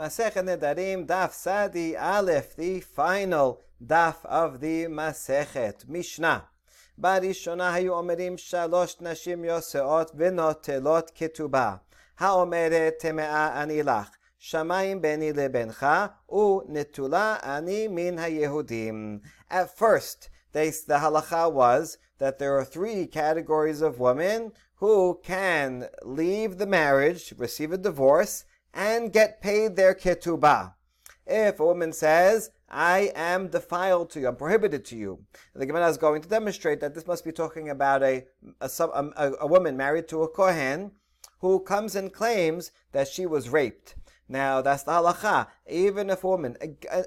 Masechet Nedarim, Daf Tzadi Aleph, the final Daf of the Masechet, Mishnah. בראשונה היו אומרים שלוש נשים יוסעות ונוטלות כתובה. האומרת טמאה אני לך, שמיים ביני לבינך, ונטולה אני מן היהודים. At first, they, the halacha was that there are three categories of women who can leave the marriage, receive a divorce, and get paid their ketubah. If a woman says, I am defiled to you, I'm prohibited to you, the Gemara is going to demonstrate that this must be talking about a, a, a, a woman married to a Kohen who comes and claims that she was raped. Now, that's the halacha. Even if a woman,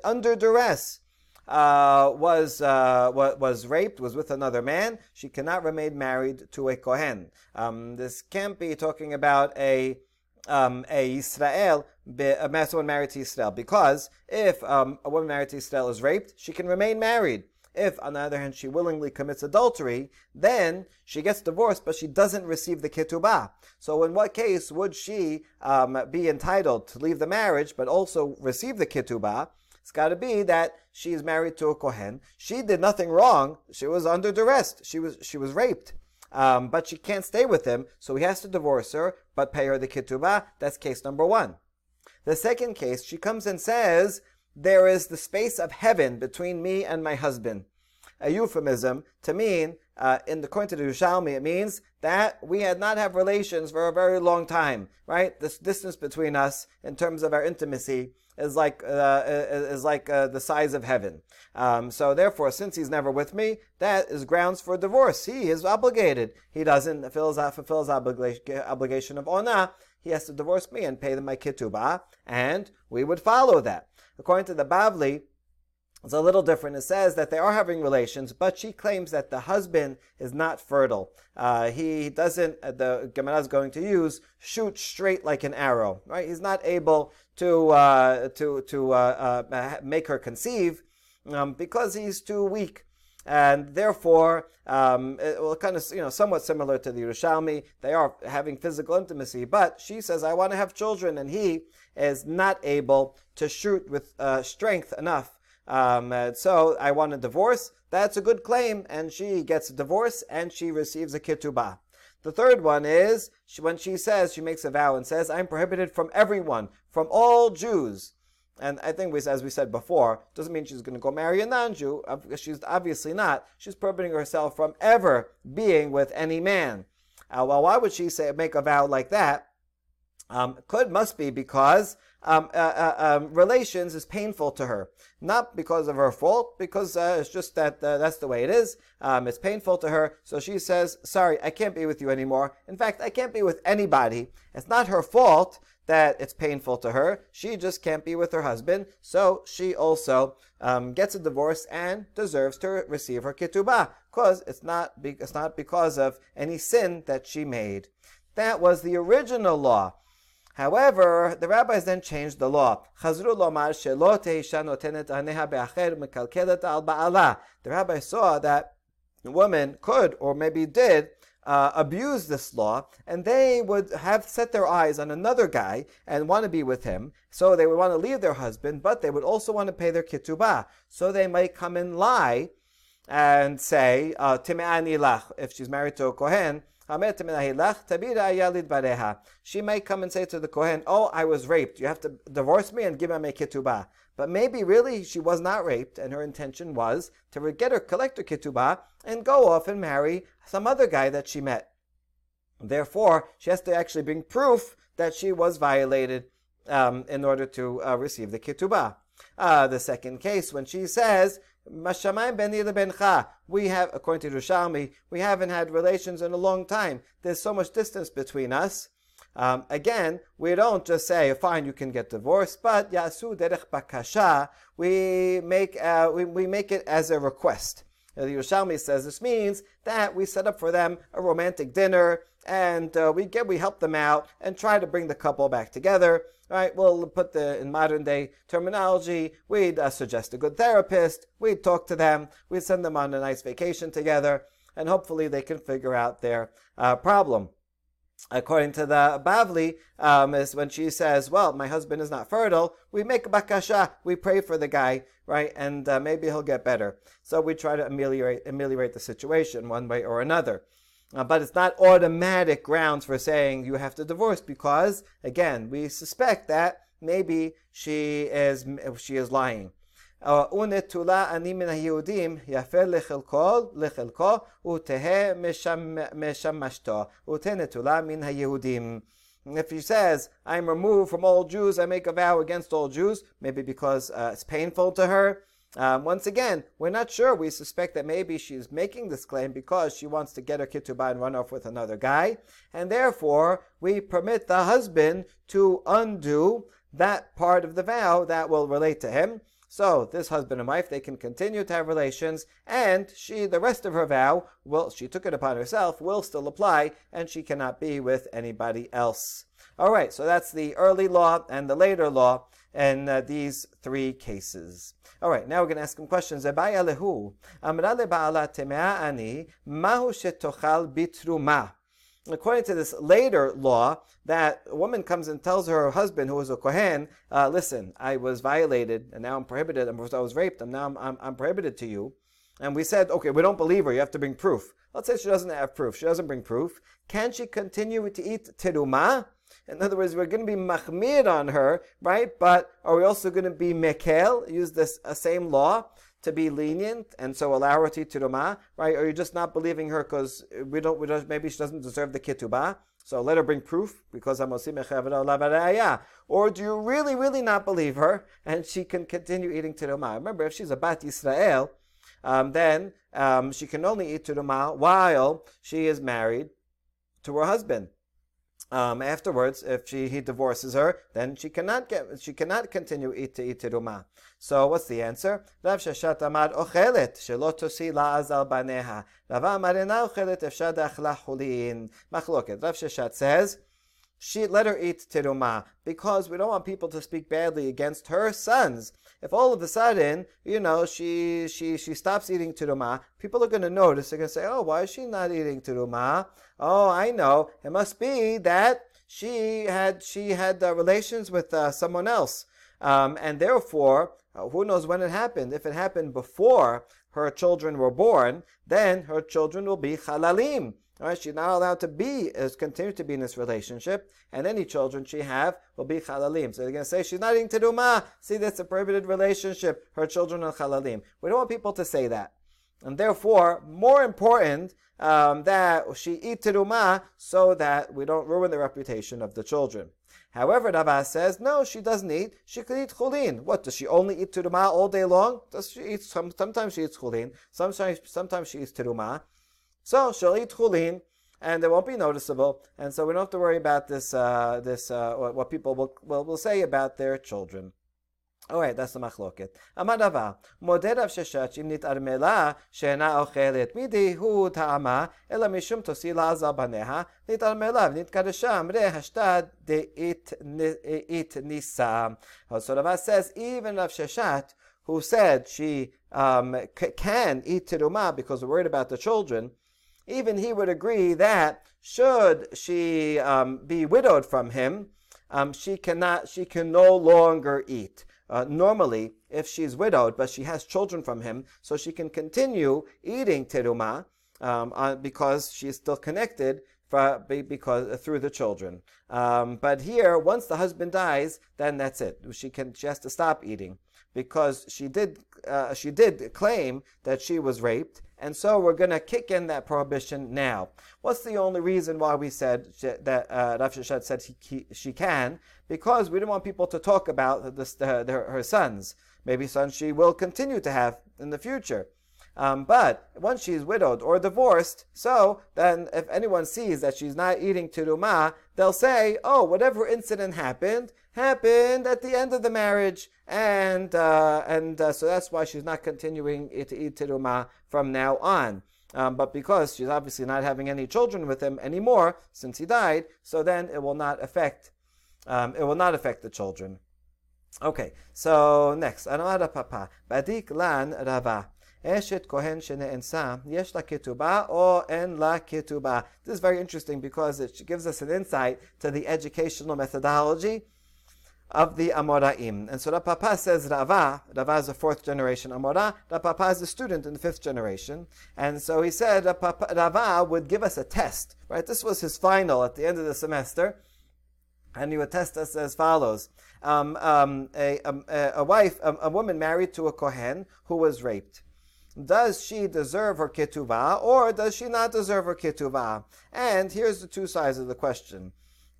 under duress, uh, was, uh, was raped, was with another man, she cannot remain married to a Kohen. Um, this can't be talking about a um, a Israel, a woman married to Israel, because if um, a woman married to Israel is raped, she can remain married. If, on the other hand, she willingly commits adultery, then she gets divorced, but she doesn't receive the ketubah. So, in what case would she um, be entitled to leave the marriage, but also receive the ketubah? It's got to be that she is married to a kohen. She did nothing wrong. She was under duress. She was she was raped. Um, but she can't stay with him, so he has to divorce her, but pay her the ketubah. That's case number one. The second case, she comes and says, there is the space of heaven between me and my husband. A euphemism to mean, uh, in the according to the Yerushalmi, it means that we had not have relations for a very long time, right? This distance between us in terms of our intimacy is like uh, is like uh, the size of heaven. Um, so therefore, since he's never with me, that is grounds for divorce. He is obligated. He doesn't fulfill his obligation of ona. He has to divorce me and pay my ketubah, and we would follow that. According to the Bavli, it's a little different. It says that they are having relations, but she claims that the husband is not fertile. Uh, he doesn't, uh, the Gemara is going to use, shoot straight like an arrow, right? He's not able to, uh, to, to uh, uh, make her conceive um, because he's too weak. And therefore, um, it will kind of, you know, somewhat similar to the Yerushalmi. They are having physical intimacy, but she says, I want to have children, and he is not able to shoot with uh, strength enough um, uh, so I want a divorce. That's a good claim, and she gets a divorce and she receives a ketubah. The third one is she, when she says she makes a vow and says, "I'm prohibited from everyone, from all Jews." And I think, we, as we said before, doesn't mean she's going to go marry a non-Jew. She's obviously not. She's prohibiting herself from ever being with any man. Uh, well, why would she say make a vow like that? Um, could must be because um, uh, uh, um, relations is painful to her, not because of her fault, because uh, it's just that uh, that's the way it is. Um, it's painful to her, so she says, "Sorry, I can't be with you anymore. In fact, I can't be with anybody. It's not her fault that it's painful to her. She just can't be with her husband, so she also um, gets a divorce and deserves to receive her ketubah, because it's not be- it's not because of any sin that she made. That was the original law." However, the rabbis then changed the law. The rabbis saw that the woman could, or maybe did, uh, abuse this law, and they would have set their eyes on another guy and want to be with him. So they would want to leave their husband, but they would also want to pay their ketubah. So they might come and lie and say, uh, if she's married to a Kohen, she may come and say to the Kohen, Oh, I was raped. You have to divorce me and give me a ketubah. But maybe really she was not raped, and her intention was to get her, collect her ketubah, and go off and marry some other guy that she met. Therefore, she has to actually bring proof that she was violated um, in order to uh, receive the ketubah. Uh, the second case, when she says Mashamayim beni bencha. We have, according to Yerushalmi, we haven't had relations in a long time. There's so much distance between us. Um, again, we don't just say, fine, you can get divorced, but yasu derech bakasha, we make, uh, we, we make it as a request. The Yerushalmi says this means that we set up for them a romantic dinner, and uh, we get we help them out and try to bring the couple back together. Right? We'll put the in modern day terminology. We'd uh, suggest a good therapist. We'd talk to them. We'd send them on a nice vacation together, and hopefully they can figure out their uh, problem. According to the Bavli, um, is when she says, "Well, my husband is not fertile," we make bakasha, we pray for the guy, right, and uh, maybe he'll get better. So we try to ameliorate ameliorate the situation one way or another. Uh, but it's not automatic grounds for saying you have to divorce because, again, we suspect that maybe she is she is lying. ונטולה אני מן היהודים יפר לחלקו, לחלקו, ותהא משמשתו, ותהא נטולה מן היהודים. If he says, I'm removed from all Jews, I make a vow against all Jews, maybe because uh, it's painful to her, um, once again, we're not sure. We suspect that maybe she's making this claim because she wants to get her ketubah and run off with another guy, and therefore we permit the husband to undo that part of the vow that will relate to him. So this husband and wife, they can continue to have relations, and she, the rest of her vow, will she took it upon herself, will still apply, and she cannot be with anybody else. All right, so that's the early law and the later law in uh, these three cases. All right, now we're going to ask some questions. According to this later law, that a woman comes and tells her husband, who is a kohen, uh, "Listen, I was violated, and now I'm prohibited. I was raped, and now I'm, I'm, I'm prohibited to you." And we said, "Okay, we don't believe her. You have to bring proof." Let's say she doesn't have proof. She doesn't bring proof. Can she continue to eat teruma? In other words, we're going to be machmir on her, right? But are we also going to be mekel, use this uh, same law to be lenient and so allow her to teruma, right? Or you're you just not believing her because we don't, we don't, maybe she doesn't deserve the ketubah? So let her bring proof because I'm Or do you really, really not believe her and she can continue eating teruma? Remember, if she's a bat Israel, um, then um, she can only eat teruma while she is married to her husband. Um, afterwards, if she, he divorces her, then she cannot get she cannot continue eat to eat teruma. So what's the answer? Rav Sheshet amar ochelet shelo tosi la'azal baneha. Rav amar ena ochelet efshad achla chulin. Machloket. Rav Sheshet says she let her eat teruma because we don't want people to speak badly against her sons. If all of a sudden, you know, she she she stops eating teruma, people are going to notice. They're going to say, "Oh, why is she not eating teruma?" Oh, I know. It must be that she had she had uh, relations with uh, someone else, um, and therefore, uh, who knows when it happened? If it happened before her children were born, then her children will be halalim. Right, she's not allowed to be, is continue to be in this relationship, and any children she have will be chalalim. So they're going to say she's not eating teruma. See, that's a prohibited relationship. Her children are chalalim. We don't want people to say that. And therefore, more important um, that she eat teruma so that we don't ruin the reputation of the children. However, Rava says, no, she doesn't eat. She could eat chulin. What, does she only eat teruma all day long? Does she eat, some, sometimes she eats chulin. Sometimes, sometimes she eats teruma. So she'll eat chulin, and it won't be noticeable. And so we don't have to worry about this, uh, this uh, what people will, will, will say about their children. All right, that's the machloket. Amadava, moded av sheshat im nit armela she'ena ochelet midi hu ta'ama ela mishum Tosi azal baneha nit armela nit kadesham re hashtad de it, it nisa. Uh, so Rava says, even Rav Sheshet, who said she um, can eat teruma because we're worried about the children, even he would agree that should she um, be widowed from him, um, she cannot, she can no longer eat. Uh, normally, if she's widowed but she has children from him, so she can continue eating teruma um, uh, because she's still connected for, because uh, through the children. Um, but here, once the husband dies, then that's it. She can she has to stop eating because she did uh, she did claim that she was raped and so we're going to kick in that prohibition now. What's the only reason why we said that uh, Rav Sheshet said he, he, she can? Because we don't want people to talk about the, her sons. Maybe sons she will continue to have in the future. Um, but once she's widowed or divorced, so then if anyone sees that she's not eating teruma, they'll say, oh, whatever incident happened, happened at the end of the marriage. And, uh, and uh, so that's why she's not continuing to eat from now on. Um, but because she's obviously not having any children with him anymore since he died, so then it will not affect um, it will not affect the children. Okay, so next, Anara Papa, Badik Lan Rava. Eshet Kohen Shene'ensa, Yesh La Ketubah or En La Ketubah. This is very interesting because it gives us an insight to the educational methodology of the Amoraim. And so Rav Papa says Rava, Rava is a fourth generation Amora, Rav Papa is a student in the fifth generation. And so he said Rava would give us a test, right? This was his final at the end of the semester. And he would test us as follows. Um, um, a, a, a, wife, a, a, woman married to a Kohen who was raped. Does she deserve her ketuvah or does she not deserve her ketuvah? And here's the two sides of the question.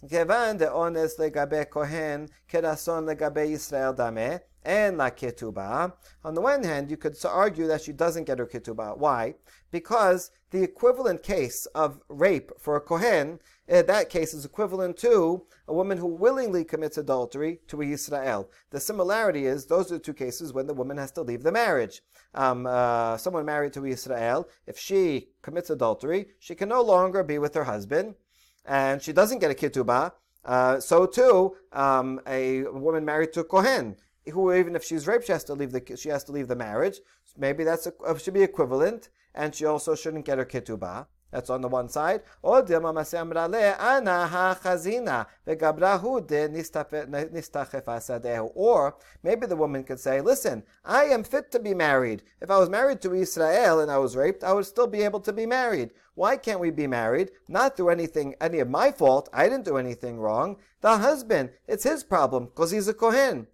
כיוון דאונס לגבי כהן כרסון לגבי ישראל דמה, and la ketubah. On the one hand, you could argue that she doesn't get her ketubah. Why? Because the equivalent case of rape for a kohen, in eh, that case is equivalent to a woman who willingly commits adultery to a Yisrael. The similarity is those are the two cases when the woman has to leave the marriage. Um, uh, someone married to a Yisrael, if she commits adultery, she can no longer be with her husband and she doesn't get a ketubah, uh, so too um, a woman married to a kohen, who even if she's raped, she has to leave the she has to leave the marriage. Maybe that's a, uh, should be equivalent, and she also shouldn't get her ketubah. That's on the one side. Or maybe the woman could say, listen, I am fit to be married. If I was married to Israel and I was raped, I would still be able to be married. Why can't we be married? Not through anything, any of my fault. I didn't do anything wrong. The husband, it's his problem because he's a Kohen.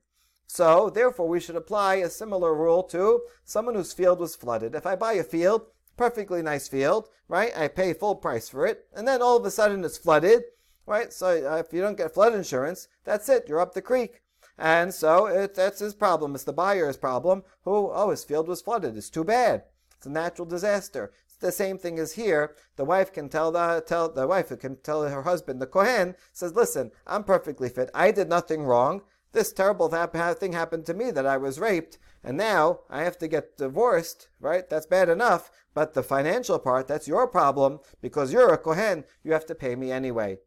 So, therefore, we should apply a similar rule to someone whose field was flooded. If I buy a field, perfectly nice field, right? I pay full price for it, and then all of a sudden it's flooded, right? So uh, if you don't get flood insurance, that's it. You're up the creek. And so it, that's his problem. It's the buyer's problem who, oh, his field was flooded. It's too bad. It's a natural disaster It's the same thing as here. The wife can tell the tell the wife can tell her husband, the Kohen, says, "Listen, I'm perfectly fit. I did nothing wrong. This terrible thing happened to me that I was raped, and now I have to get divorced, right? That's bad enough. But the financial part, that's your problem because you're a Kohen. You have to pay me anyway.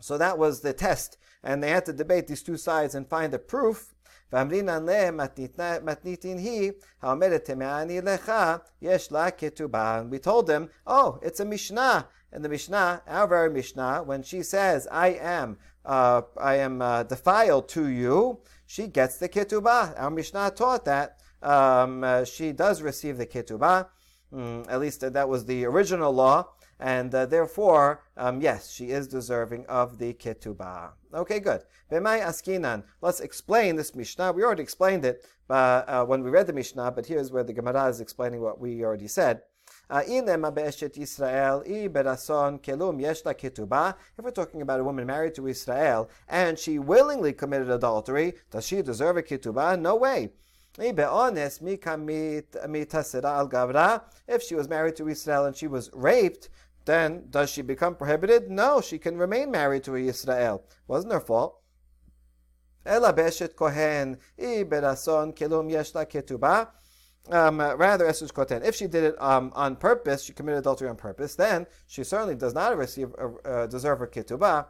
So that was the test. And they had to debate these two sides and find a proof. We told them, oh, it's a Mishnah. And the Mishnah, our very Mishnah, when she says, I am, uh, I am uh, defiled to you, she gets the ketubah. Our Mishnah taught that um, uh, she does receive the ketubah. Mm, at least that was the original law and uh, therefore, um, yes, she is deserving of the ketubah. Okay, good. B'mai askinan. Let's explain this Mishnah. We already explained it uh, when we read the Mishnah, but here's where the Gemara is explaining what we already said. Uh, if we're talking about a woman married to Israel and she willingly committed adultery, does she deserve a ketubah? No way. If she was married to Israel and she was raped, then does she become prohibited? No, she can remain married to Israel. Wasn't her fault. Ela beshet kohen i berason kelum yesh la ketubah. Um, uh, rather, Eshet Kohen. If she did it um, on purpose, she committed adultery on purpose, then she certainly does not receive uh, uh, deserve her ketubah.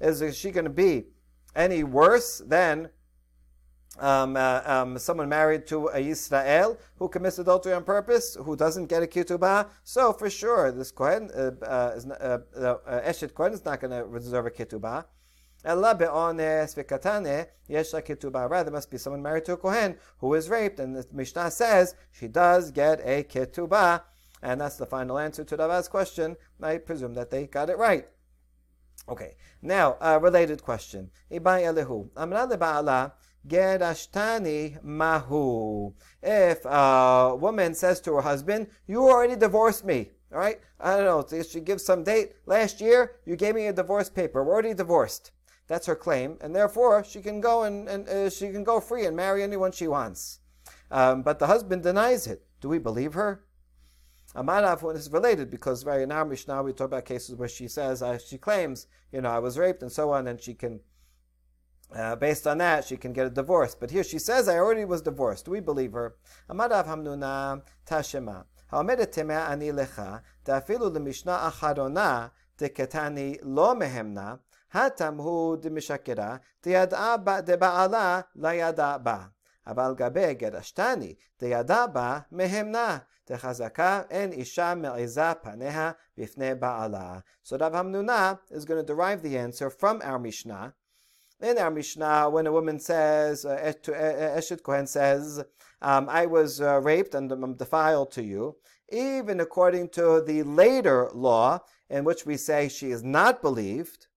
Is she going to be any worse than um, uh, um, someone married to a Yisrael who commits adultery on purpose, who doesn't get a ketubah, so for sure this Kohen, uh, uh, is, uh, uh, uh, Eshet Kohen is not going to deserve a ketubah. Rather, there must be someone married to a Kohen who is raped, and the Mishnah says she does get a ketubah. And that's the final answer to Rava's question. I presume that they got it right. Okay, now, a related question. Ibai Elihu. Amra le'ba'ala Gerashtani mahu. If a woman says to her husband, You already divorced me. All right? I don't know. She gives some date. Last year, you gave me a divorce paper. We're already divorced. That's her claim, and therefore she can go and, and uh, she can go free and marry anyone she wants. Um, but the husband denies it. Do we believe her? Amarav, when it's related, because very in our Mishnah we talk about cases where she says uh, she claims, you know, I was raped and so on, and she can, uh, based on that, she can get a divorce. But here she says, I already was divorced. Do we believe her? Amarav hamnuna tashema. Ha'omedet ani lecha, ta'afilu acharona deketani lo mehemna, מהמנה, התם הוא דמשקרה, דבעלה לא ידע בה. אבל גבי גרשתני, דידה בה מהמנה. דחזקה אין אישה מעיזה פניה בפני בעלה. So Rav Hamnuna is going to derive the answer from our Mishnah. In our Mishnah, when a woman says, uh, Eshet Kohen says, um, I was uh, raped and I'm defiled to you, even according to the later law, in which we say she is not believed,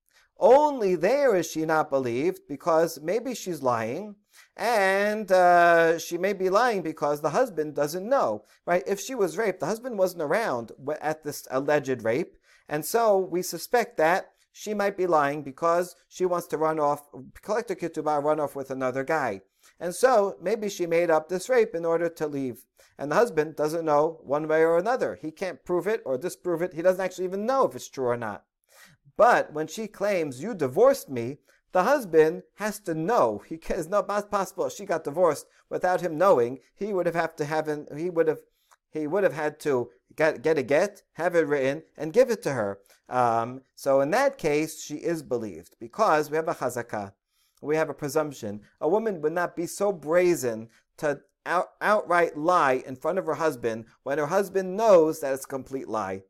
only there is she not believed because maybe she's lying, and uh, she may be lying because the husband doesn't know, right? If she was raped, the husband wasn't around at this alleged rape, and so we suspect that she might be lying because she wants to run off, collect a ketubah, run off with another guy. And so maybe she made up this rape in order to leave. And the husband doesn't know one way or another. He can't prove it or disprove it. He doesn't actually even know if it's true or not. But when she claims, You divorced me, the husband has to know. He is not possible. She got divorced without him knowing. He would have had to have an, he would have he would have had to get, get a get, have it written, and give it to her. Um, so in that case, she is believed because we have a chazakah, we have a presumption. A woman would not be so brazen to out, outright lie in front of her husband when her husband knows that it's a complete lie.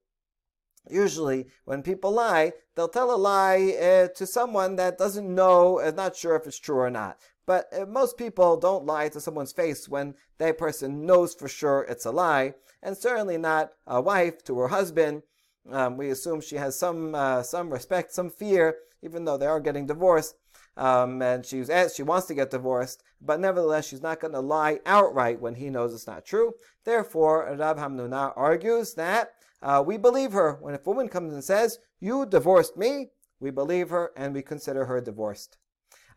Usually, when people lie, they'll tell a lie uh, to someone that doesn't know, is not sure if it's true or not. But uh, most people don't lie to someone's face when that person knows for sure it's a lie, and certainly not a wife to her husband. Um, we assume she has some uh, some respect, some fear, even though they are getting divorced, um, and she's she wants to get divorced. But nevertheless, she's not going to lie outright when he knows it's not true. Therefore, Rav Hamnuna argues that uh, we believe her. When a woman comes and says, You divorced me, we believe her and we consider her divorced.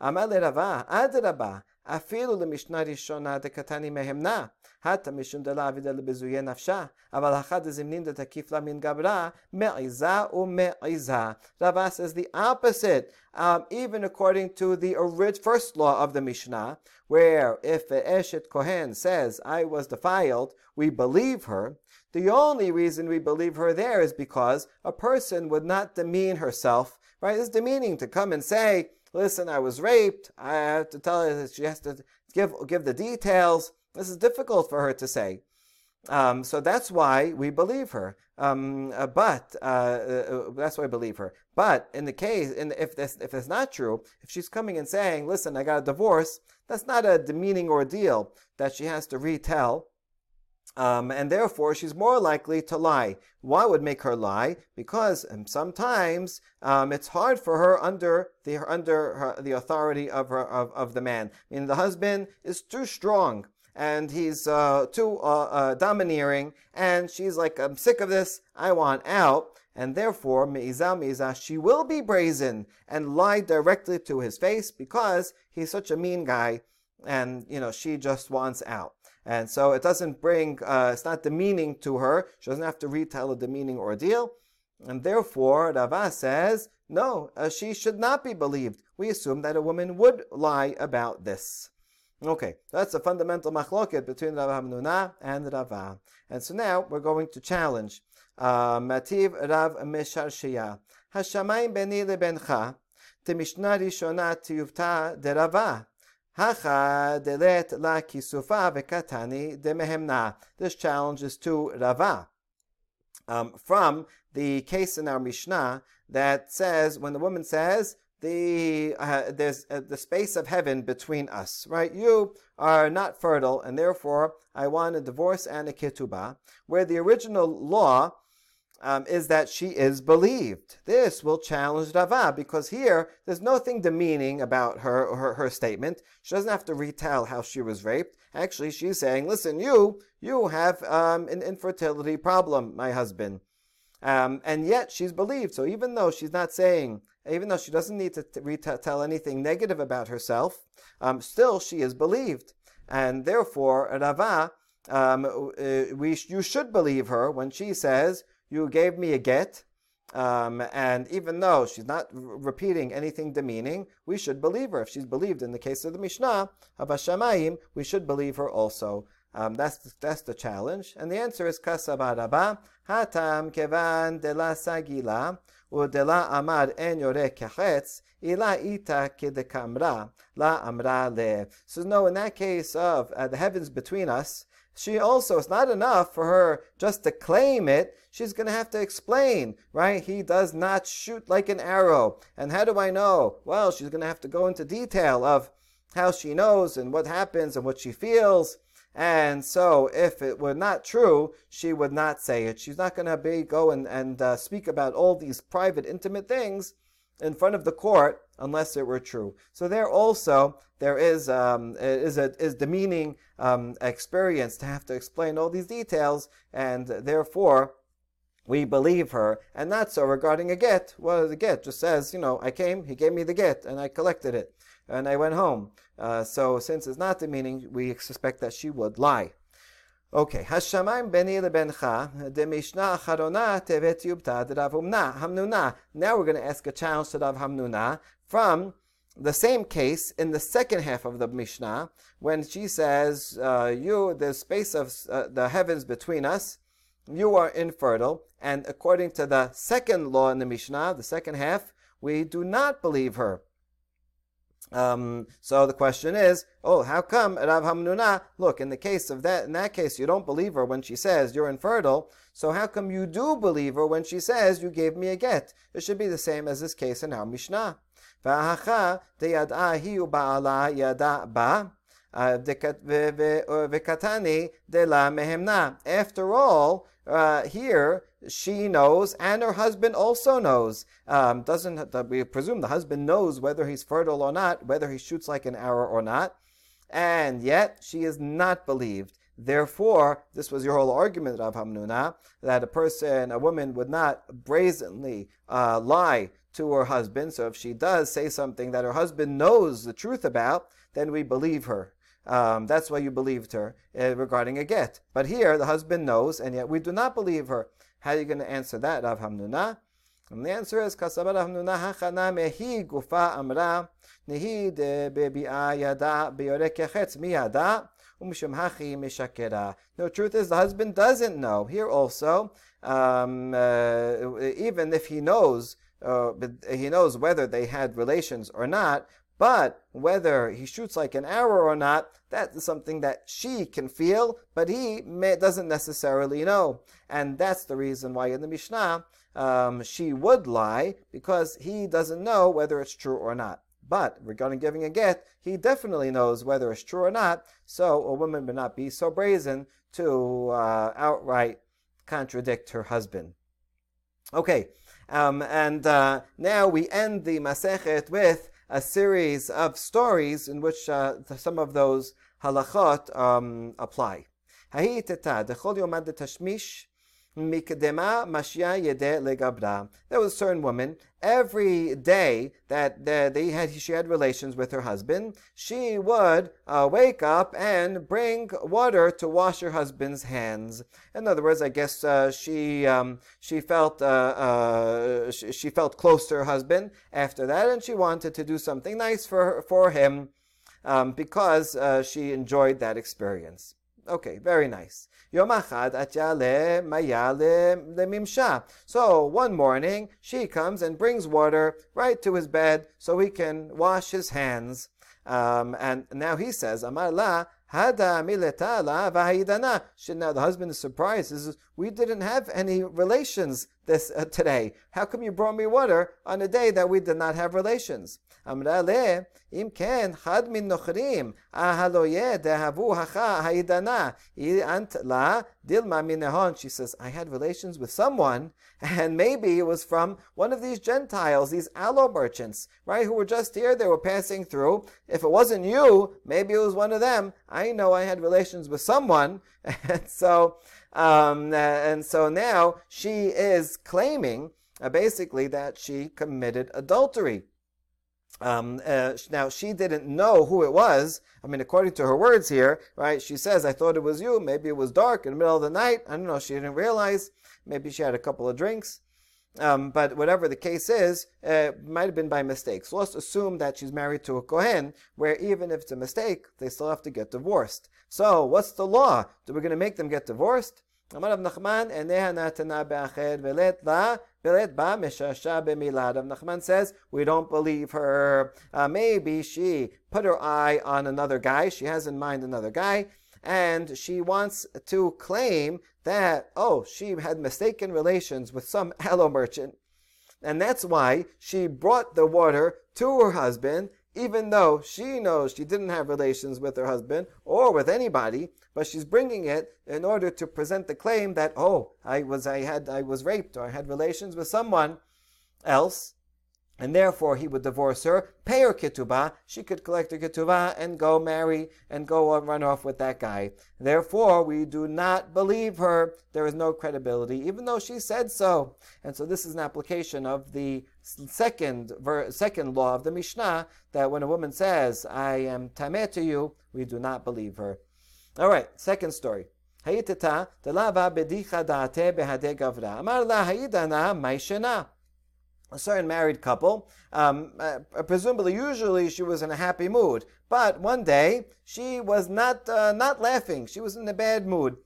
אמר לרבה, אדרבה, אפילו למשנה ראשונה דקתני מהמנה, הטה משום דלה אבידה לבזויי נפשה, אבל אחד הזמנין דתקיף לה מן גברה, מעיזה ומעיזה. Rava says the opposite, um, even according to the first law of the Mishnah, where if Eshet Kohen says, I was defiled, we believe her, the only reason we believe her there is because a person would not demean herself, right? It's demeaning to come and say, listen, I was raped. I have to tell her that she has to give, give the details. This is difficult for her to say. Um, so that's why we believe her. Um, uh, but uh, uh, that's why I believe her. But in the case, in, if if it's not true, if she's coming and saying, "Listen, I got a divorce," that's not a demeaning ordeal that she has to retell. Um, and therefore she's more likely to lie. Why would make her lie? Because um, sometimes um, it's hard for her under the under her, the authority of her of, of the man. I mean, the husband is too strong and he's uh, too uh, uh, domineering, and she's like, "I'm sick of this. I want out." And therefore, Me'iza Me'iza, she will be brazen and lie directly to his face because he's such a mean guy, and you know she just wants out. And so it doesn't bring, uh, it's not demeaning to her. She doesn't have to retell a demeaning ordeal. And therefore, Rava says, no, uh, she should not be believed. We assume that a woman would lie about this. Okay, that's a fundamental machloket between Rav Hamnuna and Rava. And so now we're going to challenge. Uh, Mativ Rav Mesharshiya. Hashamayim beni lebencha. Temishna rishona tiyuvta derava. Hacha delet la kisufa vekatani demehemna. This challenge is to Rava. Um, from the case in our Mishnah that says, when the woman says, the uh, there's uh, the space of heaven between us, right? You are not fertile, and therefore I want a divorce and a ketubah. Where the original law um, is that she is believed. This will challenge Rava because here there's nothing demeaning about her, her her statement. She doesn't have to retell how she was raped. Actually, she's saying, "Listen, you you have um, an infertility problem, my husband," um, and yet she's believed. So even though she's not saying, even though she doesn't need to t- retell anything negative about herself, um, still she is believed, and therefore Rava. Um, uh, we, you should believe her when she says you gave me a get, um, and even though she's not r- repeating anything demeaning, we should believe her. If she's believed in the case of the Mishnah, Abashamayim, we should believe her also. Um, that's, the, that's the challenge. And the answer is Kasabaraba, Hatam Kevan de la Sagila. Udela amar en yore kechetz, ila ita kedekamra, la amra le. So no, in that case of uh, the heavens between us, she also, it's not enough for her just to claim it. She's going to have to explain, right? He does not shoot like an arrow. And how do I know? Well, she's going to have to go into detail of how she knows and what happens and what she feels. And so, if it were not true, she would not say it. She's not going to be go and, and uh, speak about all these private, intimate things in front of the court unless it were true. So there also there is um, is a is demeaning um, experience to have to explain all these details, and therefore we believe her, and not so regarding a get. Is a get? Just says, you know, I came, he gave me the get, and I collected it, and I went home. Uh, so since it's not the meaning, we suspect that she would lie. Okay, Hashamayim beni lebencha, de Mishnah acharona tevet yubta de Rav Hamnuna. Now we're going to ask a challenge to Rav Hamnuna from the same case in the second half of the Mishnah, when she says, uh, "You, the space of uh, the heavens between us, you are infertile." And according to the second law in the Mishnah, the second half, we do not believe her. Um, so the question is, oh, how come Rav Hamnuna? Look, in the case of that, in that case, you don't believe her when she says you're infertile. So how come you do believe her when she says you gave me a get? It should be the same as this case in our Mishnah. After all, uh, here she knows and her husband also knows. Um, doesn't we presume the husband knows whether he's fertile or not, whether he shoots like an arrow or not, and yet she is not believed. Therefore, this was your whole argument, Rav Hamnuna, that a person, a woman, would not brazenly uh, lie to her husband. So if she does say something that her husband knows the truth about, then we believe her. Um, that's why you believed her uh, regarding a get. But here, the husband knows, and yet we do not believe her. How are you going to answer that, Rav Hamnuna? And the answer is, Kasaba Rav Hamnuna hachana mehi gufa amra nehi de bebi'a yada beyorekechetz miyada umshum hachi mishakera. No, truth is, the husband doesn't know. Here also, um, uh, even if he knows, uh, he knows whether they had relations or not, but whether he shoots like an arrow or not, that is something that she can feel, but he may, doesn't necessarily know. And that's the reason why in the Mishnah, um, she would lie, because he doesn't know whether it's true or not. But regarding giving a get, he definitely knows whether it's true or not, so a woman would not be so brazen to uh, outright contradict her husband. Okay, um, and uh, now we end the Masechet with a series of stories in which uh, some of those halachot um, apply. There was a certain woman, every day that they had, she had relations with her husband, she would uh, wake up and bring water to wash her husband's hands. In other words, I guess uh, she um, she felt uh, uh she, she, felt close to her husband after that, and she wanted to do something nice for for him um, because uh, she enjoyed that experience. Okay, very nice. So one morning, she comes and brings water right to his bed so he can wash his hands. Um, and now he says, Amar la, Hada mileta la vahidana. Now the husband is surprised. He says, we didn't have any relations this uh, today. How come you brought me water on a day that we did not have relations? אמרה לה, אם כן, חד מן נוכרים, אהלויה דהבו הכה הידנה, אנט לה Dilma Minahan, she says, I had relations with someone, and maybe it was from one of these Gentiles, these aloe merchants, right, who were just here, they were passing through. If it wasn't you, maybe it was one of them. I know I had relations with someone, and so, um, uh, and so now she is claiming, uh, basically, that she committed adultery. Um, uh, now she didn't know who it was. I mean, according to her words here, right? She says, "I thought it was you. Maybe it was dark in the middle of the night. I don't know. She didn't realize. Maybe she had a couple of drinks." Um, but whatever the case is, uh, might have been by mistake. So let's assume that she's married to a Kohen, where even if it's a mistake, they still have to get divorced. So what's the law? Do we going to make them get divorced? אמר רב נחמן, עיניה נתנה באחר ולית לה, ולית בה משעשע במילה. Rav Nachman says, we don't believe her. Uh, maybe she put her eye on another guy, she has in mind another guy, and she wants to claim that, oh, she had mistaken relations with some aloe merchant. And that's why she brought the water to her husband, even though she knows she didn't have relations with her husband or with anybody, but she's bringing it in order to present the claim that, oh, I was, I had, I was raped or I had relations with someone else, and therefore he would divorce her, pay her ketubah, she could collect her ketubah and go marry and go and run off with that guy. Therefore, we do not believe her. There is no credibility, even though she said so. And so this is an application of the second second law of the Mishnah that when a woman says, "I am tameh to you," we do not believe her. All right, second story. Hayitata delava bedicha date behade gavra. Amar la hayidana maishena a certain married couple. Um, uh, presumably, usually she was in a happy mood, but one day she was not uh, not laughing. She was in a bad mood.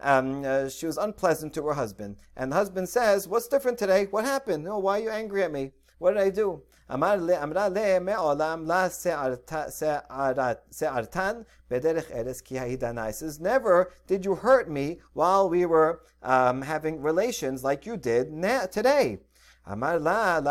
Um, uh, she was unpleasant to her husband, and the husband says, "What's different today? What happened? Oh, why are you angry at me? What did I do?" says, Never did you hurt me while we were um, having relations like you did today. Amar la And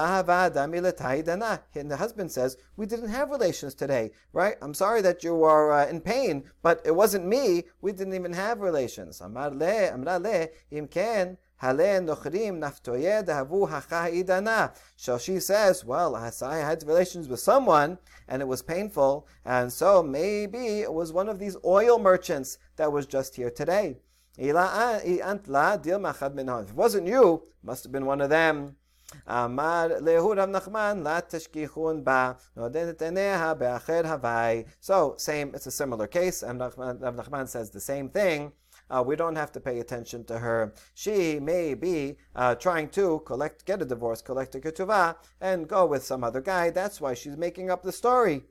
the husband says, we didn't have relations today, right? I'm sorry that you are uh, in pain, but it wasn't me. We didn't even have relations. Amar le, amar le, im ken. So she says, well, I had relations with someone and it was painful, and so maybe it was one of these oil merchants that was just here today. If it wasn't you, must have been one of them. So same, it's a similar case, and Rav Nachman says the same thing. Uh, we don't have to pay attention to her. She may be uh, trying to collect, get a divorce, collect a ketuvah, and go with some other guy. That's why she's making up the story.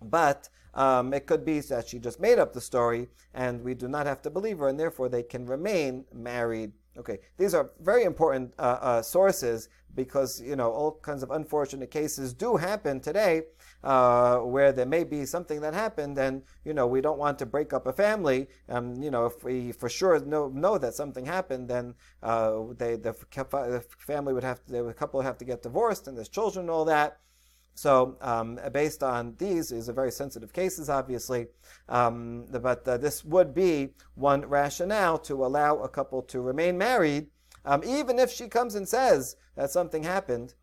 But um, it could be that she just made up the story, and we do not have to believe her, and therefore they can remain married Okay, these are very important uh, uh, sources because you know all kinds of unfortunate cases do happen today, uh, where there may be something that happened, and you know we don't want to break up a family. Um, you know, if we for sure know know that something happened, then uh, they the, the family would have to, the couple would have to get divorced, and there's children and all that. So, um, based on these, these are very sensitive cases, obviously, um, but uh, this would be one rationale to allow a couple to remain married, um, even if she comes and says that something happened.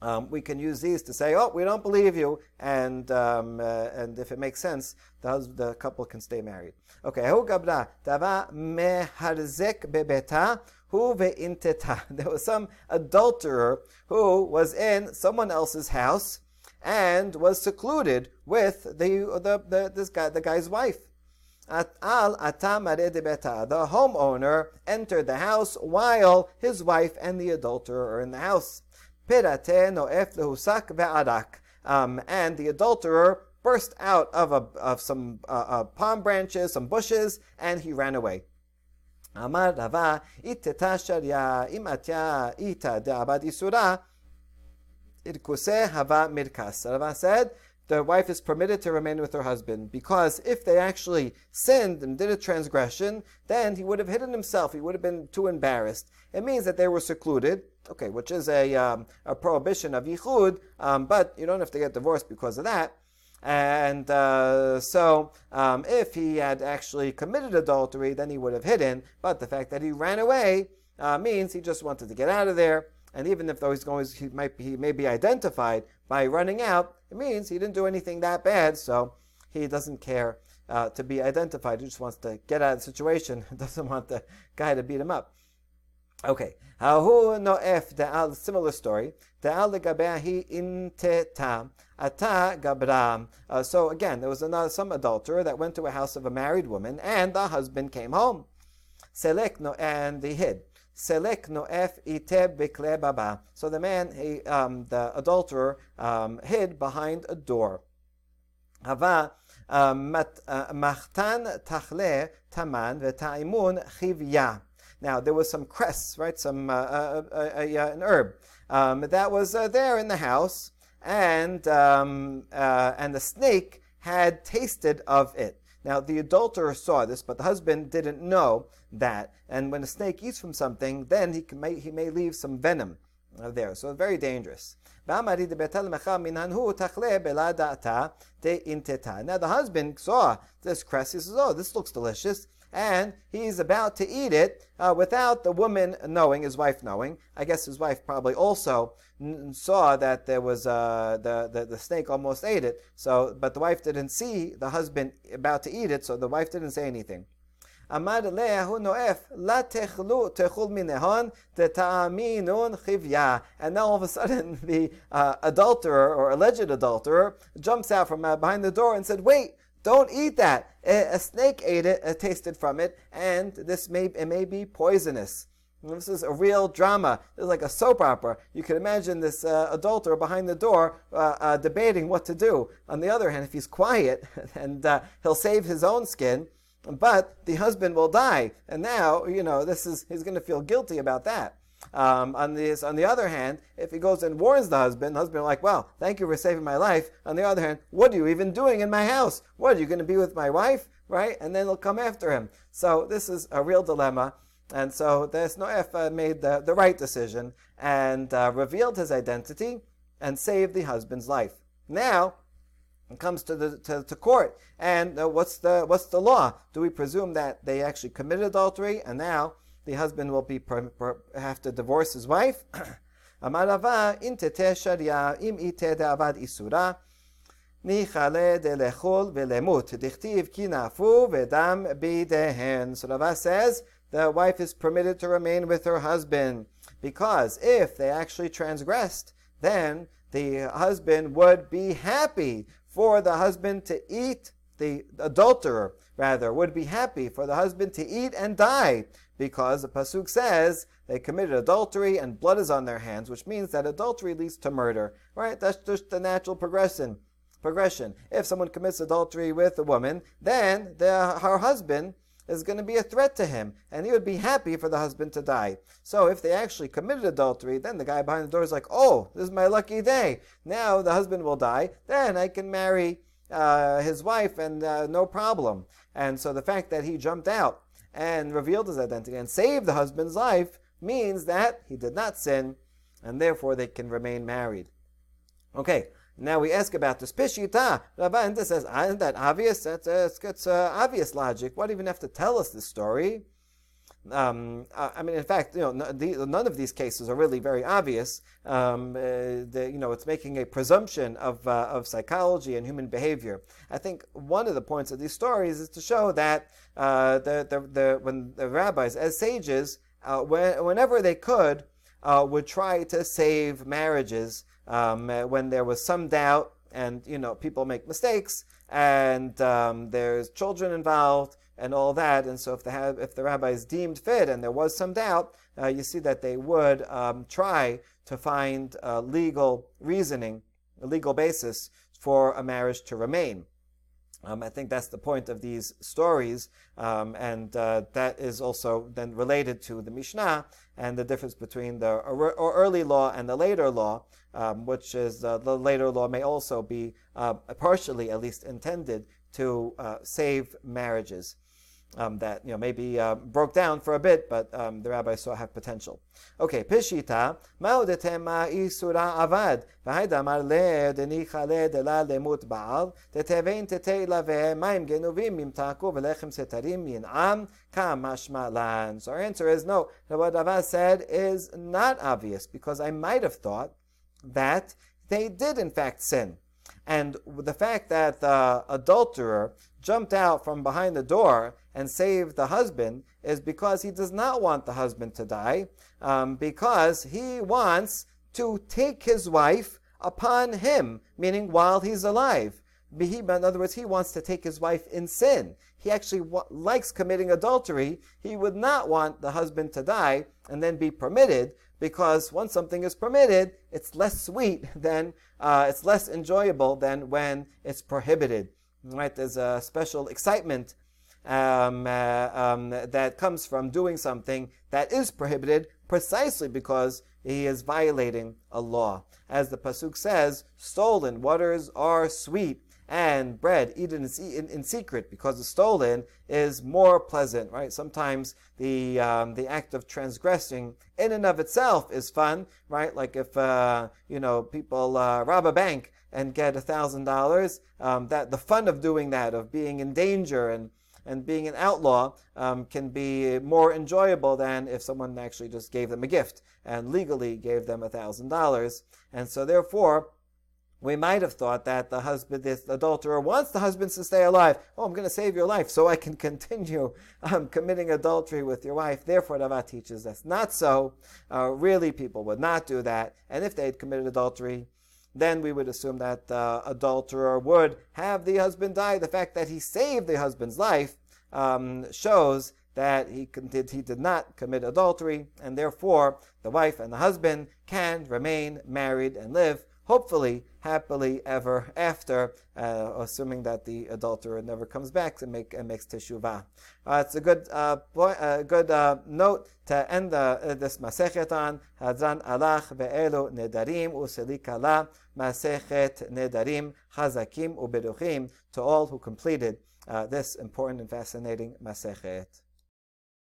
Um, we can use these to say, "Oh, we don't believe you," and um, uh, and if it makes sense, the, the couple can stay married. Okay, There was some adulterer who was in someone else's house and was secluded with the, the, the this guy, the guy's wife. At al The homeowner entered the house while his wife and the adulterer are in the house. Um, and the adulterer burst out of, a, of some uh, uh, palm branches, some bushes, and he ran away. אמר רבה, איתתה שריה, אם עתיה איתה דעבד איסורה, irkuse hava mirkas. Rava said the wife is permitted to remain with her husband because if they actually sinned and did a transgression, then he would have hidden himself. He would have been too embarrassed. It means that they were secluded, okay, which is a, um, a prohibition of yichud, um, but you don't have to get divorced because of that. And uh, so, um, if he had actually committed adultery, then he would have hidden. But the fact that he ran away uh, means he just wanted to get out of there. And even if though he's going, he might he may be identified by running out, it means he didn't do anything that bad. So he doesn't care uh, to be identified. He just wants to get out of the situation. doesn't want the guy to beat him up. Okay. Hahu no'ef de'al, similar story. De'al legabeahi inteta. Ata gabra. Uh, so again, there was another, some adulterer that went to a house of a married woman, and the husband came home. Selek no, and he hid. Selek no'ef ite bikle baba. So the man, he, um, the adulterer, um, hid behind a door. Hava Machtan tachle taman v'ta'imun chivya. Now there was some cress, right? Some uh, uh, uh, an herb um, that was there in the house, and um, and the snake had tasted of it. Now, the adulterer saw this, but the husband didn't know that. And when a snake eats from something, then he, may, he may leave some venom there. So very dangerous. Now the husband saw this cress. He says, "Oh, this looks delicious," and he's about to eat it uh, without the woman knowing, his wife knowing. I guess his wife probably also n- saw that there was uh, the, the, the snake almost ate it. So, but the wife didn't see the husband about to eat it, so the wife didn't say anything. And now all of a sudden the uh, adulterer or alleged adulterer jumps out from uh, behind the door and said, "Wait, don't eat that. A, snake ate it, uh, tasted from it, and this may, it may be poisonous. This is a real drama. It's like a soap opera. You can imagine this uh, adulterer behind the door uh, uh, debating what to do. On the other hand, if he's quiet and uh, he'll save his own skin, but the husband will die. And now, you know, this is he's going to feel guilty about that. Um, on, this, on the other hand, if he goes and warns the husband, the husband like, well, thank you for saving my life. On the other hand, what are you even doing in my house? What, are you going to be with my wife? Right? And then he'll come after him. So this is a real dilemma. And so this Noef uh, made the, the right decision and uh, revealed his identity and saved the husband's life. Now, it comes to the to, to court, and uh, what's the what's the law? Do we presume that they actually committed adultery, and now the husband will be have to divorce his wife. Amarava in tete sharia im ite deavad isura nichale delechol velemut dichtiv kinafu vedam bidehen. So Rava says the wife is permitted to remain with her husband because if they actually transgressed, then the husband would be happy for the husband to eat the adulterer rather would be happy for the husband to eat and die because the Pasuk says they committed adultery and blood is on their hands, which means that adultery leads to murder. Right? That's just the natural progression. Progression. If someone commits adultery with a woman, then the, her husband is going to be a threat to him, and he would be happy for the husband to die. So if they actually committed adultery, then the guy behind the door is like, oh, this is my lucky day. Now the husband will die, then I can marry uh, his wife and uh, no problem. And so the fact that he jumped out and revealed his identity and saved the husband's life means that he did not sin, and therefore they can remain married. Okay, now we ask about this pishita. Rabbi Enda says, isn't that obvious? That's, uh, it's, uh, obvious logic. Why do you even have to tell us this story? Um, I mean, in fact, you know, none of these cases are really very obvious. Um, uh, the, you know, it's making a presumption of, uh, of psychology and human behavior. I think one of the points of these stories is to show that uh, the, the, the, when the rabbis, as sages, uh, when, whenever they could, uh, would try to save marriages um, uh, when there was some doubt and you know people make mistakes and um, there's children involved and all that. And so if the if the rabbis deemed fit and there was some doubt uh, you see that they would um, try to find legal reasoning a legal basis for a marriage to remain. Um, I think that's the point of these stories, um, and uh, that is also then related to the Mishnah and the difference between the early law and the later law, um, which is uh, the later law may also be uh, partially, at least, intended to uh, save marriages um, that you know maybe uh, broke down for a bit, but um, the rabbi saw have potential. Okay, pishita ma'odetema isura avad v'haydamar le denicha dela lemut baal tetevein tete lave maim genuvim mimtaku v'lechem setarim yin'am kam lan. So our answer is no. What Rava said is not obvious because I might have thought that they did in fact sin. And the fact that the adulterer jumped out from behind the door and saved the husband is because he does not want the husband to die, um, because he wants to take his wife upon him, meaning while he's alive. In other words, he wants to take his wife in sin. He actually wa- likes committing adultery. He would not want the husband to die and then be permitted, because once something is permitted, it's less sweet than, uh, it's less enjoyable than when it's prohibited. Right? There's a special excitement um, uh, um, that comes from doing something that is prohibited precisely because he is violating a law. As the Pasuk says, stolen waters are sweet and bread eaten in, secret because the stolen is more pleasant, right? Sometimes the um, the act of transgressing in and of itself is fun, right? Like if uh, you know people uh, rob a bank and get a thousand dollars, um, that the fun of doing that, of being in danger and and being an outlaw um, can be more enjoyable than if someone actually just gave them a gift and legally gave them a thousand dollars. And so therefore, we might have thought that the husband, this adulterer, wants the husband to stay alive. Oh, I'm going to save your life so I can continue um, committing adultery with your wife. Therefore, Rava teaches that's not so. Uh, really, people would not do that. And if they had committed adultery, then we would assume that the adulterer would have the husband die. The fact that he saved the husband's life um, shows that he did, he did not commit adultery, and therefore the wife and the husband can remain married and live, hopefully, happily ever after, uh, assuming that the adulterer never comes back and, make, and makes teshuvah. Uh, it's a good, uh, point, a good uh, note to end uh, this masechet on. Hadran alach ve'elu nedarim uselikala masechet nedarim chazakim uberuchim to all who completed uh, this important and fascinating masechet.